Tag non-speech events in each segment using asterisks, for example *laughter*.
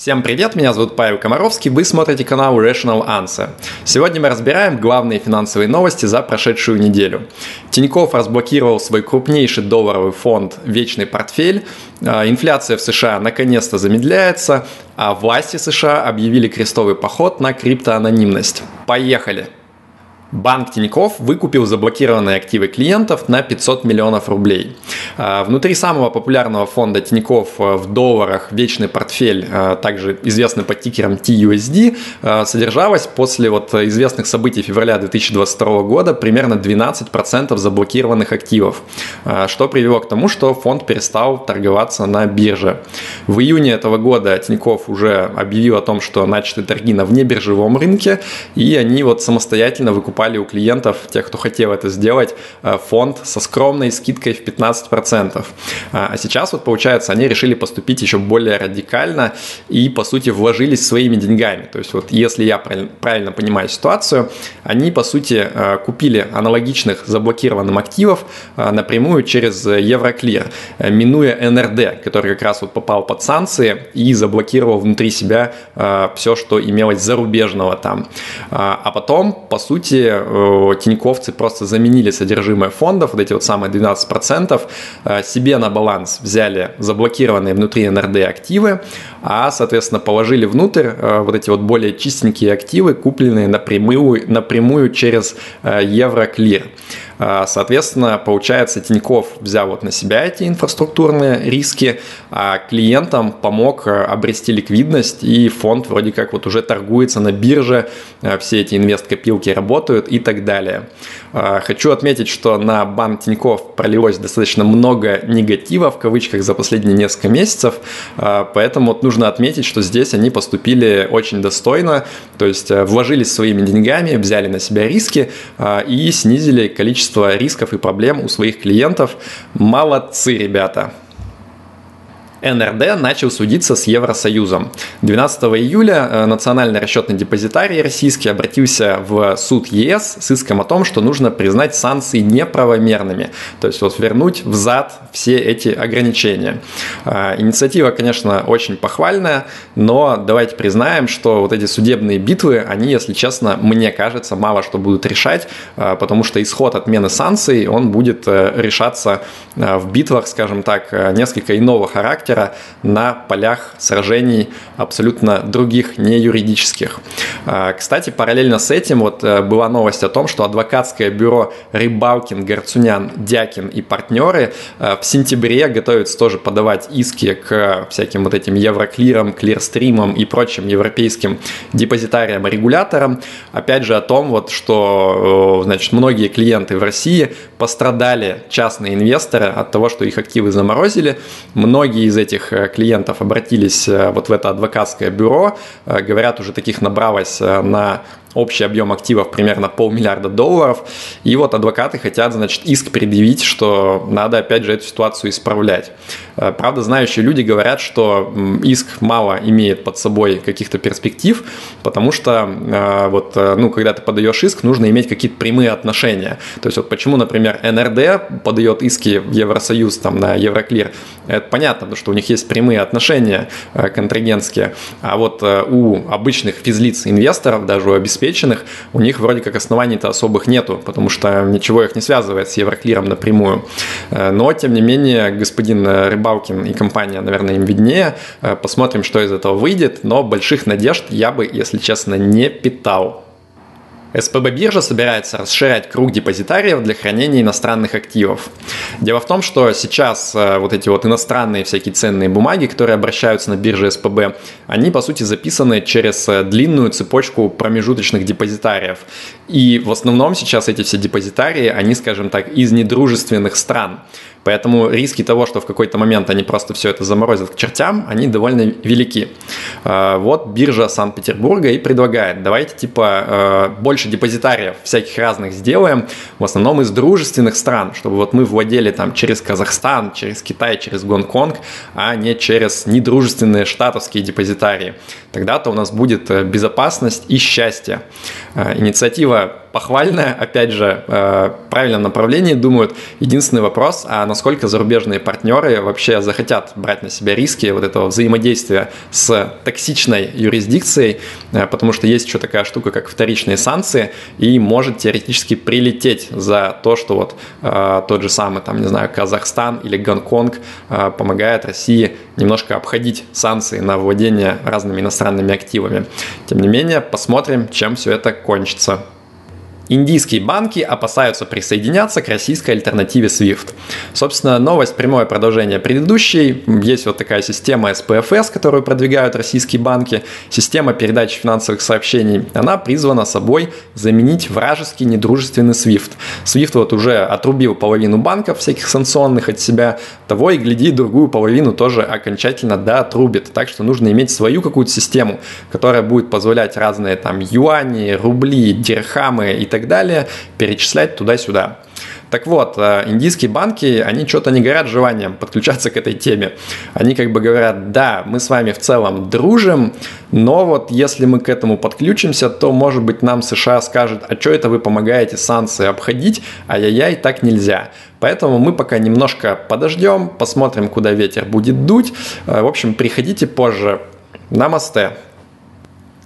Всем привет, меня зовут Павел Комаровский, вы смотрите канал Rational Answer. Сегодня мы разбираем главные финансовые новости за прошедшую неделю. Тиньков разблокировал свой крупнейший долларовый фонд «Вечный портфель», а, инфляция в США наконец-то замедляется, а власти США объявили крестовый поход на криптоанонимность. Поехали! Банк Тиньков выкупил заблокированные активы клиентов на 500 миллионов рублей. А, внутри самого популярного фонда Тиньков а, в долларах вечный портфель, а, также известный под тикером TUSD, содержалось после вот известных событий февраля 2022 года примерно 12% заблокированных активов, что привело к тому, что фонд перестал торговаться на бирже. В июне этого года Тиньков уже объявил о том, что начаты торги на внебиржевом рынке, и они вот самостоятельно выкупали покупали у клиентов, тех, кто хотел это сделать, э, фонд со скромной скидкой в 15%. А сейчас вот получается, они решили поступить еще более радикально и, по сути, вложились своими деньгами. То есть вот если я правильно понимаю ситуацию, они, по сути, э, купили аналогичных заблокированным активов э, напрямую через Евроклир, минуя НРД, который как раз вот попал под санкции и заблокировал внутри себя все, что имелось зарубежного там. А потом, по сути, э, тиньковцы просто заменили содержимое фондов, вот эти вот самые 12%, э, себе на баланс взяли заблокированные внутри НРД активы, а, соответственно, положили внутрь э, вот эти вот более чистенькие активы, купленные напрямую, напрямую через Евроклир. А, соответственно, получается, Тиньков взял вот на себя эти инфраструктурные риски, а клиентам помог э, обрести ликвидность, и фонд вроде как вот уже торгуется на бирже, э, все эти инвест-копилки работают и так далее. А, хочу отметить, что на банк Тиньков пролилось достаточно много негатива, в кавычках, за последние несколько месяцев, а, поэтому вот нужно отметить, что здесь они поступили очень достойно, то есть вложились своими деньгами, взяли на себя риски и снизили количество количество рисков и проблем у своих клиентов. Молодцы, ребята! НРД начал судиться с Евросоюзом. 12 июля э, Национальный расчетный депозитарий российский обратился в суд ЕС с иском о том, что нужно признать санкции неправомерными, то есть вот вернуть взад все эти ограничения. Э, инициатива, конечно, очень похвальная, но давайте признаем, что вот эти судебные битвы, они, если честно, мне кажется, мало что будут решать, э, потому что исход отмены санкций, он будет решаться в битвах, скажем так, несколько иного характера, характера на полях сражений абсолютно других, не юридических. А, кстати, параллельно с этим вот э, была новость о том, что адвокатское бюро Рыбалкин, Горцунян, Дякин и партнеры э, в сентябре готовятся тоже подавать иски к всяким вот этим евроклирам, клирстримам и прочим европейским депозитариям регуляторам. Опять же о том, вот, что э, значит, многие клиенты в России пострадали, частные инвесторы, от того, что их активы заморозили. Многие из этих э, клиентов обратились э, вот в это адвокатское бюро. Э, говорят, уже таких набралось на общий объем активов примерно полмиллиарда долларов. И вот адвокаты хотят, значит, иск предъявить, что надо, опять же, эту ситуацию исправлять. Э, правда, знающие люди говорят, что иск мало имеет под собой каких-то перспектив, потому что э, вот, э, ну, когда ты подаешь иск, нужно иметь какие-то прямые отношения. То есть вот почему, например, НРД подает иски в Евросоюз, там, на Евроклир, это понятно, потому что у них есть прямые отношения контрагентские, а вот у обычных физлиц инвесторов, даже у обеспеченных обеспеченных, у них вроде как оснований-то особых нету, потому что ничего их не связывает с Евроклиром напрямую. Э, но, тем не менее, господин Рыбалкин и компания, наверное, им виднее. Э, посмотрим, что из этого выйдет, но больших надежд я бы, если честно, не питал. СПБ биржа собирается расширять круг депозитариев для хранения иностранных активов. Дело в том, что сейчас э, вот эти вот иностранные всякие ценные бумаги, которые обращаются на бирже СПБ, они по сути записаны через э, длинную цепочку промежуточных депозитариев. И в основном сейчас эти все депозитарии, они, скажем так, из недружественных стран. Поэтому риски того, что в какой-то момент они просто все это заморозят к чертям, они довольно велики. А, вот биржа Санкт-Петербурга и предлагает, давайте типа а, больше депозитариев всяких разных сделаем, в основном из дружественных стран, чтобы вот мы владели там через Казахстан, через Китай, через Гонконг, а не через недружественные штатовские депозитарии. Тогда-то у нас будет э, безопасность и счастье. А, инициатива похвальное, опять же, э, в правильном направлении думают. Единственный вопрос, а насколько зарубежные партнеры вообще захотят брать на себя риски вот этого взаимодействия с токсичной юрисдикцией, э, потому что есть еще такая штука, как вторичные санкции, и может теоретически прилететь за то, что вот э, тот же самый, там, не знаю, Казахстан или Гонконг помогает России немножко обходить санкции на владение разными иностранными активами. Тем не менее, посмотрим, чем все это кончится. Индийские банки опасаются присоединяться к российской альтернативе SWIFT. Собственно, новость прямое продолжение предыдущей. Есть вот такая система SPFS, которую продвигают российские банки. Система передачи финансовых сообщений. Она призвана собой заменить вражеский недружественный SWIFT. SWIFT вот уже отрубил половину банков всяких санкционных от себя. Того и гляди, другую половину тоже окончательно да, отрубит. Так что нужно иметь свою какую-то систему, которая будет позволять разные там юани, рубли, дирхамы и так так далее, перечислять туда-сюда. Так вот, э, индийские банки, они что-то не горят желанием подключаться к этой теме. Они как бы говорят, да, мы с вами в целом дружим, но вот если мы к этому подключимся, то, может быть, нам США скажет, а что это вы помогаете санкции обходить, ай-яй-яй, так нельзя. Поэтому мы пока немножко подождем, посмотрим, куда ветер будет дуть. Э, в общем, приходите позже. Намасте.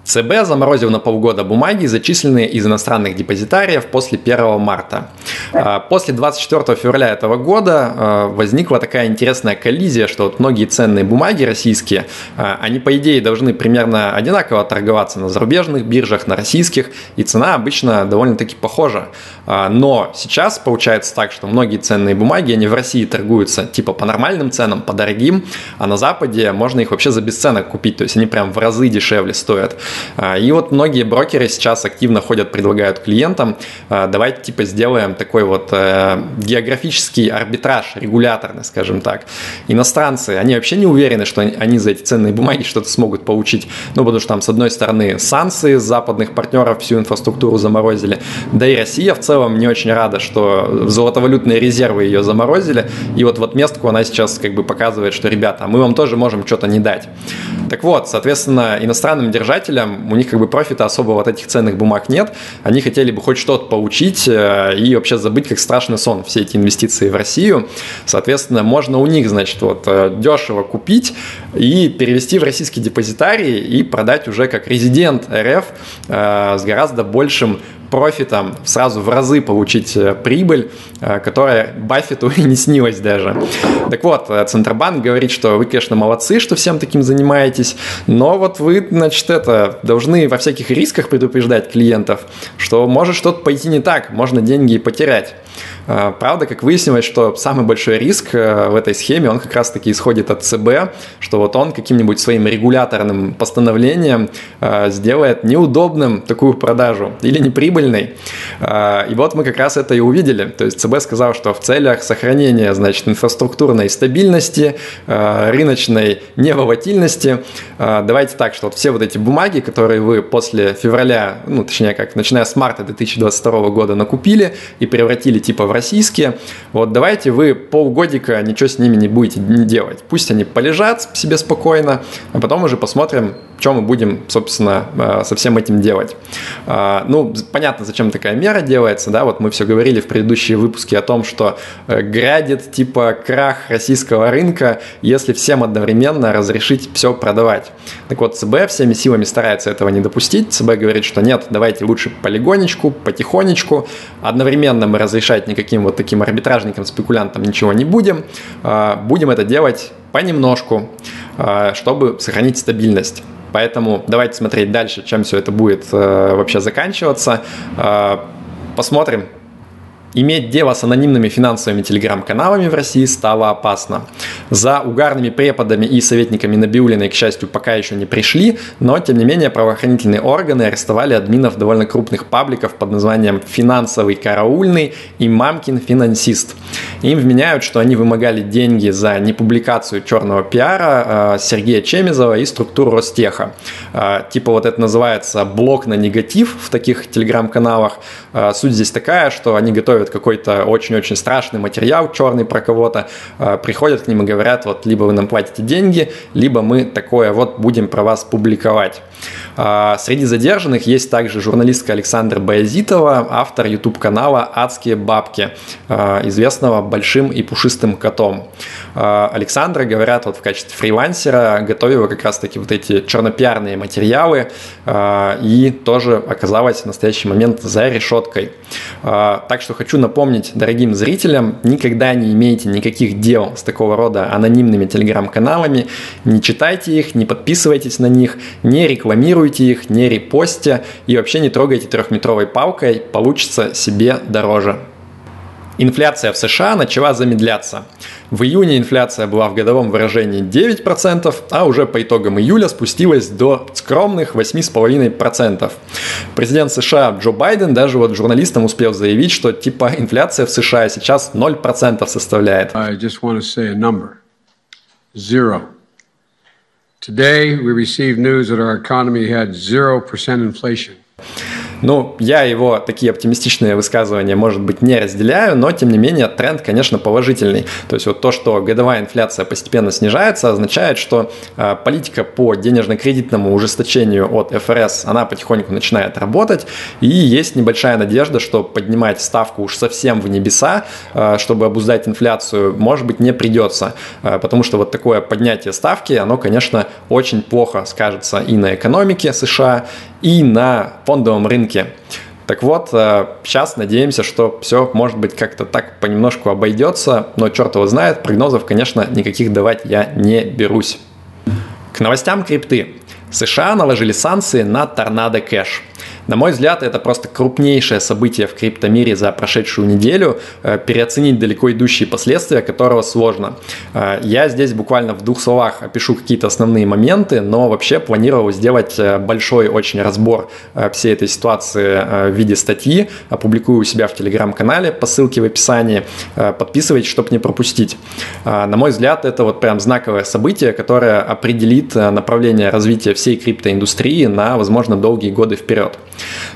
ЦБ заморозил на полгода бумаги, зачисленные из иностранных депозитариев после 1 марта. А, после 24 февраля этого года а, возникла такая интересная коллизия, что вот многие ценные бумаги российские, а, они по идее должны примерно одинаково торговаться на зарубежных биржах, на российских, и цена обычно довольно-таки похожа. Но сейчас получается так, что многие ценные бумаги, они в России торгуются типа по нормальным ценам, по дорогим, а на Западе можно их вообще за бесценок купить, то есть они прям в разы дешевле стоят. А, и вот многие брокеры сейчас активно ходят, предлагают клиентам, а, давайте типа сделаем такой вот э, географический арбитраж, регуляторный, скажем так. Иностранцы, они вообще не уверены, что они за эти ценные бумаги что-то смогут получить. Ну, потому что там, с одной стороны, санкции западных партнеров всю инфраструктуру заморозили, да и Россия в целом не очень рада, что золотовалютные резервы ее заморозили, и вот в отместку она сейчас как бы показывает, что, ребята, мы вам тоже можем что-то не дать. Так вот, соответственно, иностранным держателям у них как бы профита особо от этих ценных бумаг нет. Они хотели бы хоть что-то получить э, и вообще забыть, как страшный сон, все эти инвестиции в Россию. Соответственно, можно у них, значит, вот э, дешево купить и перевести в российский депозитарий и продать уже как резидент РФ э, с гораздо большим профитом сразу в разы получить э, прибыль, э, которая Баффету и *laughs* не снилась даже. Так вот, э, Центробанк говорит, что вы, конечно, молодцы, что всем таким занимаетесь, но вот вы, значит, это, должны во всяких рисках предупреждать клиентов, что может что-то пойти не так, можно деньги потерять. А, правда, как выяснилось, что самый большой риск э, в этой схеме, он как раз-таки исходит от ЦБ, что вот он каким-нибудь своим регуляторным постановлением э, сделает неудобным такую продажу или неприбыльной. И вот мы как раз это и увидели. То есть ЦБ сказал, что в целях сохранения, значит, инфраструктурной стабильности, э, рыночной неволатильности, давайте так, что вот все вот эти бумаги, которые вы после февраля, ну, точнее как, начиная с марта 2022 года накупили и превратили типа в российские. Вот давайте вы полгодика ничего с ними не будете делать. Пусть они полежат себе спокойно, а потом уже посмотрим, что мы будем, собственно, э, со всем этим делать. А, ну, понятно, зачем такая мера делается, да, вот мы все говорили в предыдущие выпуске о том, что э, грядет типа крах российского рынка, если всем одновременно разрешить все продавать. Так вот, ЦБ всеми силами старается этого не допустить. ЦБ говорит, что нет, давайте лучше полигонечку, потихонечку, одновременно мы разрешать никаким вот таким арбитражникам, спекулянтам ничего не будем, а, будем это делать понемножку, а, чтобы сохранить стабильность. Поэтому давайте смотреть дальше, чем все это будет э, вообще заканчиваться. Посмотрим, Иметь дело с анонимными финансовыми телеграм-каналами в России стало опасно. За угарными преподами и советниками Набиулиной, к счастью, пока еще не пришли, но, тем не менее, правоохранительные органы арестовали админов довольно крупных пабликов под названием «Финансовый караульный» и «Мамкин финансист». Им вменяют, что они вымогали деньги за непубликацию черного пиара э, Сергея Чемизова и структуру Ростеха. Э, типа вот это называется блок на негатив в таких телеграм-каналах. Э, суть здесь такая, что они готовят рассказывают какой-то очень-очень страшный материал черный про кого-то, приходят к ним и говорят, вот либо вы нам платите деньги, либо мы такое вот будем про вас публиковать. Среди задержанных есть также журналистка Александра Баязитова, автор YouTube-канала «Адские бабки», известного большим и пушистым котом. Александра, говорят, вот в качестве фрилансера готовила как раз-таки вот эти чернопиарные материалы и тоже оказалась в настоящий момент за решеткой. Так что хочу напомнить дорогим зрителям, никогда не имейте никаких дел с такого рода анонимными телеграм-каналами, не читайте их, не подписывайтесь на них, не рекламируйте их, не репостите и вообще не трогайте трехметровой палкой, получится себе дороже. Инфляция в США начала замедляться. В июне инфляция была в годовом выражении 9%, а уже по итогам июля спустилась до скромных 8,5%. Президент США Джо Байден даже вот журналистам успел заявить, что типа инфляция в США сейчас 0% составляет. Today we received news that our economy had 0% inflation. Ну, я его такие оптимистичные высказывания, может быть, не разделяю, но, тем не менее, тренд, конечно, положительный. То есть вот то, что годовая инфляция постепенно снижается, означает, что э, политика по денежно-кредитному ужесточению от ФРС, она потихоньку начинает работать, и есть небольшая надежда, что поднимать ставку уж совсем в небеса, э, чтобы обуздать инфляцию, может быть, не придется, э, потому что вот такое поднятие ставки, оно, конечно, очень плохо скажется и на экономике США, и на фондовом рынке. Так вот, сейчас э, надеемся, что все, может быть, как-то так понемножку обойдется, но черт его знает, прогнозов, конечно, никаких давать я не берусь. К новостям крипты. США наложили санкции на Торнадо Кэш – на мой взгляд, это просто крупнейшее событие в криптомире за прошедшую неделю, э, переоценить далеко идущие последствия которого сложно. Э, я здесь буквально в двух словах опишу какие-то основные моменты, но вообще планировал сделать э, большой очень разбор всей этой ситуации в виде статьи, опубликую у себя в телеграм-канале по ссылке в описании. Подписывайтесь, чтобы не пропустить. На мой взгляд, это вот прям знаковое событие, которое определит направление развития всей криптоиндустрии на, возможно, долгие годы вперед.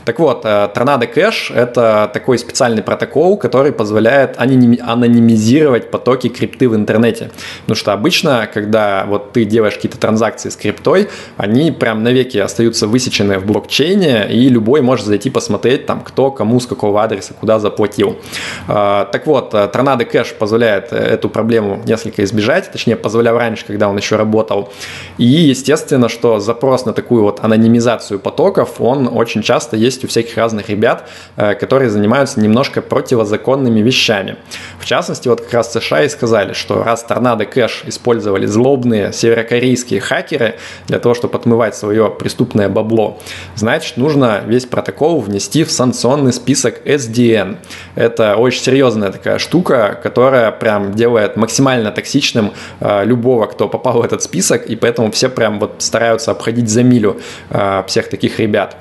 Так вот, э, Tornado Cash — это такой специальный протокол, который позволяет анонимизировать потоки крипты в интернете. Потому что обычно, когда вот ты делаешь какие-то транзакции с криптой, они прям навеки остаются высечены в блокчейне, и любой может зайти посмотреть, там, кто кому с какого адреса куда заплатил. Э, так вот, э, Tornado Cash позволяет эту проблему несколько избежать, точнее, позволял раньше, когда он еще работал. И, естественно, что запрос на такую вот анонимизацию потоков, он очень часто есть у всяких разных ребят, э, которые занимаются немножко противозаконными вещами. В частности, вот как раз США и сказали, что раз торнадо кэш использовали злобные северокорейские хакеры для того, чтобы отмывать свое преступное бабло, значит, нужно весь протокол внести в санкционный список SDN. Это очень серьезная такая штука, которая прям делает максимально токсичным э, любого, кто попал в этот список, и поэтому все прям вот стараются обходить за милю э, всех таких ребят.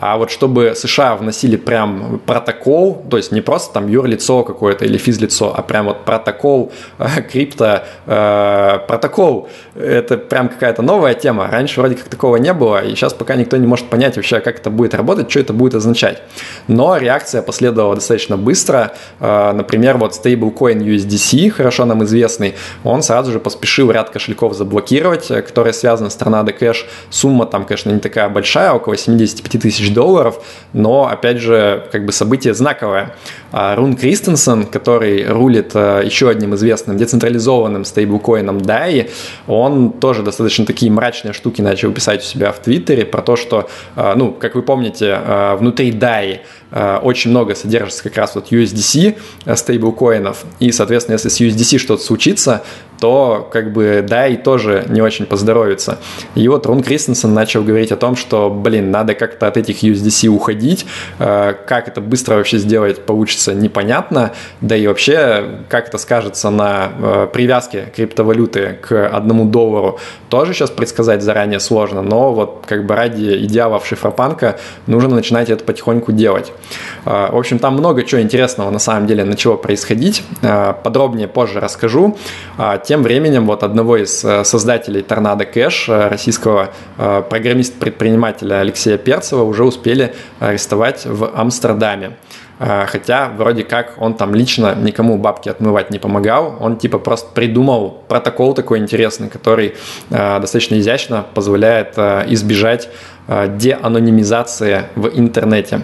А вот чтобы США вносили прям протокол, то есть не просто там юрлицо какое-то или физлицо, а прям вот протокол э, крипто, э, протокол, это прям какая-то новая тема. Раньше вроде как такого не было, и сейчас пока никто не может понять вообще, как это будет работать, что это будет означать. Но реакция последовала достаточно быстро. Э, например, вот стейблкоин USDC, хорошо нам известный, он сразу же поспешил ряд кошельков заблокировать, которые связаны с Tornado Cash. Сумма там, конечно, не такая большая, около 75 тысяч долларов, но, опять же, как бы событие знаковое. А Рун Кристенсен, который рулит э, еще одним известным децентрализованным стейблкоином DAI, он тоже достаточно такие мрачные штуки начал писать у себя в Твиттере про то, что, э, ну, как вы помните, э, внутри DAI очень много содержится как раз вот USDC стейблкоинов, и, соответственно, если с USDC что-то случится, то как бы да, и тоже не очень поздоровится. И вот Рон Кристенсен начал говорить о том, что, блин, надо как-то от этих USDC уходить, э, как это быстро вообще сделать получится непонятно, да и вообще как это скажется на э, привязке криптовалюты к одному доллару, тоже сейчас предсказать заранее сложно, но вот как бы ради идеалов шифропанка нужно начинать это потихоньку делать. Э, в общем, там много чего интересного на самом деле начало происходить, подробнее позже расскажу. Тем временем вот одного из э, создателей Торнадо Кэш, э, российского э, программиста-предпринимателя Алексея Перцева, уже успели арестовать в Амстердаме. хотя вроде как он там лично никому бабки отмывать не помогал, он типа просто придумал протокол такой интересный, который достаточно изящно позволяет избежать деанонимизации в интернете.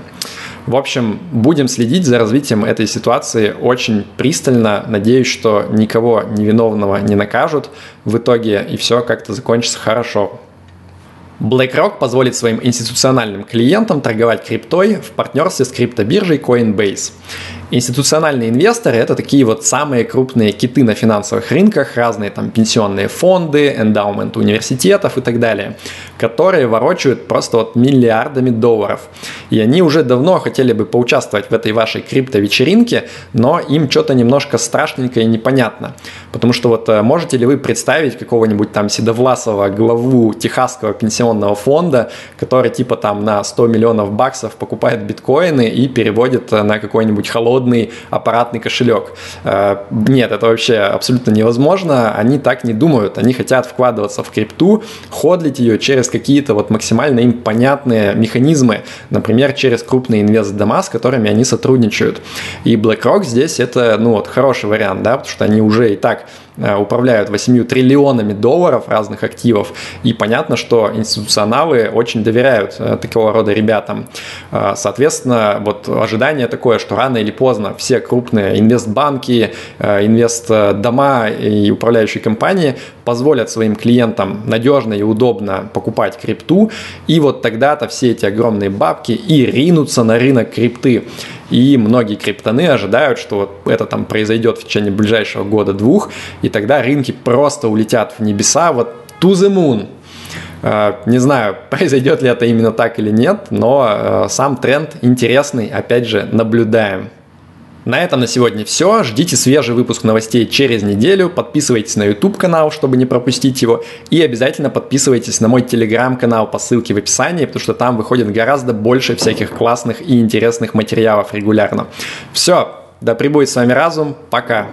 В общем, будем следить за развитием этой ситуации очень пристально. Надеюсь, что никого невиновного не накажут в итоге, и все как-то закончится хорошо. BlackRock позволит своим институциональным клиентам торговать криптой в партнерстве с криптобиржей Coinbase. Институциональные инвесторы – это такие вот самые крупные киты на финансовых рынках, разные там пенсионные фонды, эндаумент университетов и так далее, которые ворочают просто вот миллиардами долларов. И они уже давно хотели бы поучаствовать в этой вашей крипто-вечеринке, но им что-то немножко страшненько и непонятно. Потому что вот э, можете ли вы представить какого-нибудь там седовласого главу техасского пенсионного фонда, который типа там на 100 миллионов баксов покупает биткоины и переводит э, на какой-нибудь холодный холодный аппаратный кошелек. Э, нет, это вообще абсолютно невозможно. Они так не думают. Они хотят вкладываться в крипту, ходлить ее через какие-то вот максимально им понятные механизмы, например, через крупные инвест-дома, с которыми они сотрудничают. И BlackRock здесь это, ну вот, хороший вариант, да, потому что они уже и так управляют 8 триллионами долларов разных активов, и понятно, что институционалы очень доверяют э, такого рода ребятам. Э, соответственно, вот ожидание такое, что рано или поздно все крупные инвестбанки, инвестдома и управляющие компании позволят своим клиентам надежно и удобно покупать крипту, и вот тогда-то все эти огромные бабки и ринутся на рынок крипты. И многие криптоны ожидают, что вот это там произойдет в течение ближайшего года-двух, и тогда рынки просто улетят в небеса, вот to the moon. А, не знаю, *laughs* произойдет ли это именно так или нет, но э, сам тренд интересный, опять же, наблюдаем. На этом на сегодня все. Ждите свежий выпуск новостей через неделю. Подписывайтесь на YouTube канал, чтобы не пропустить его. И обязательно подписывайтесь на мой телеграм канал по ссылке в описании, потому что там выходит гораздо больше всяких классных и интересных материалов регулярно. Все, да пребудет с вами разум. Пока.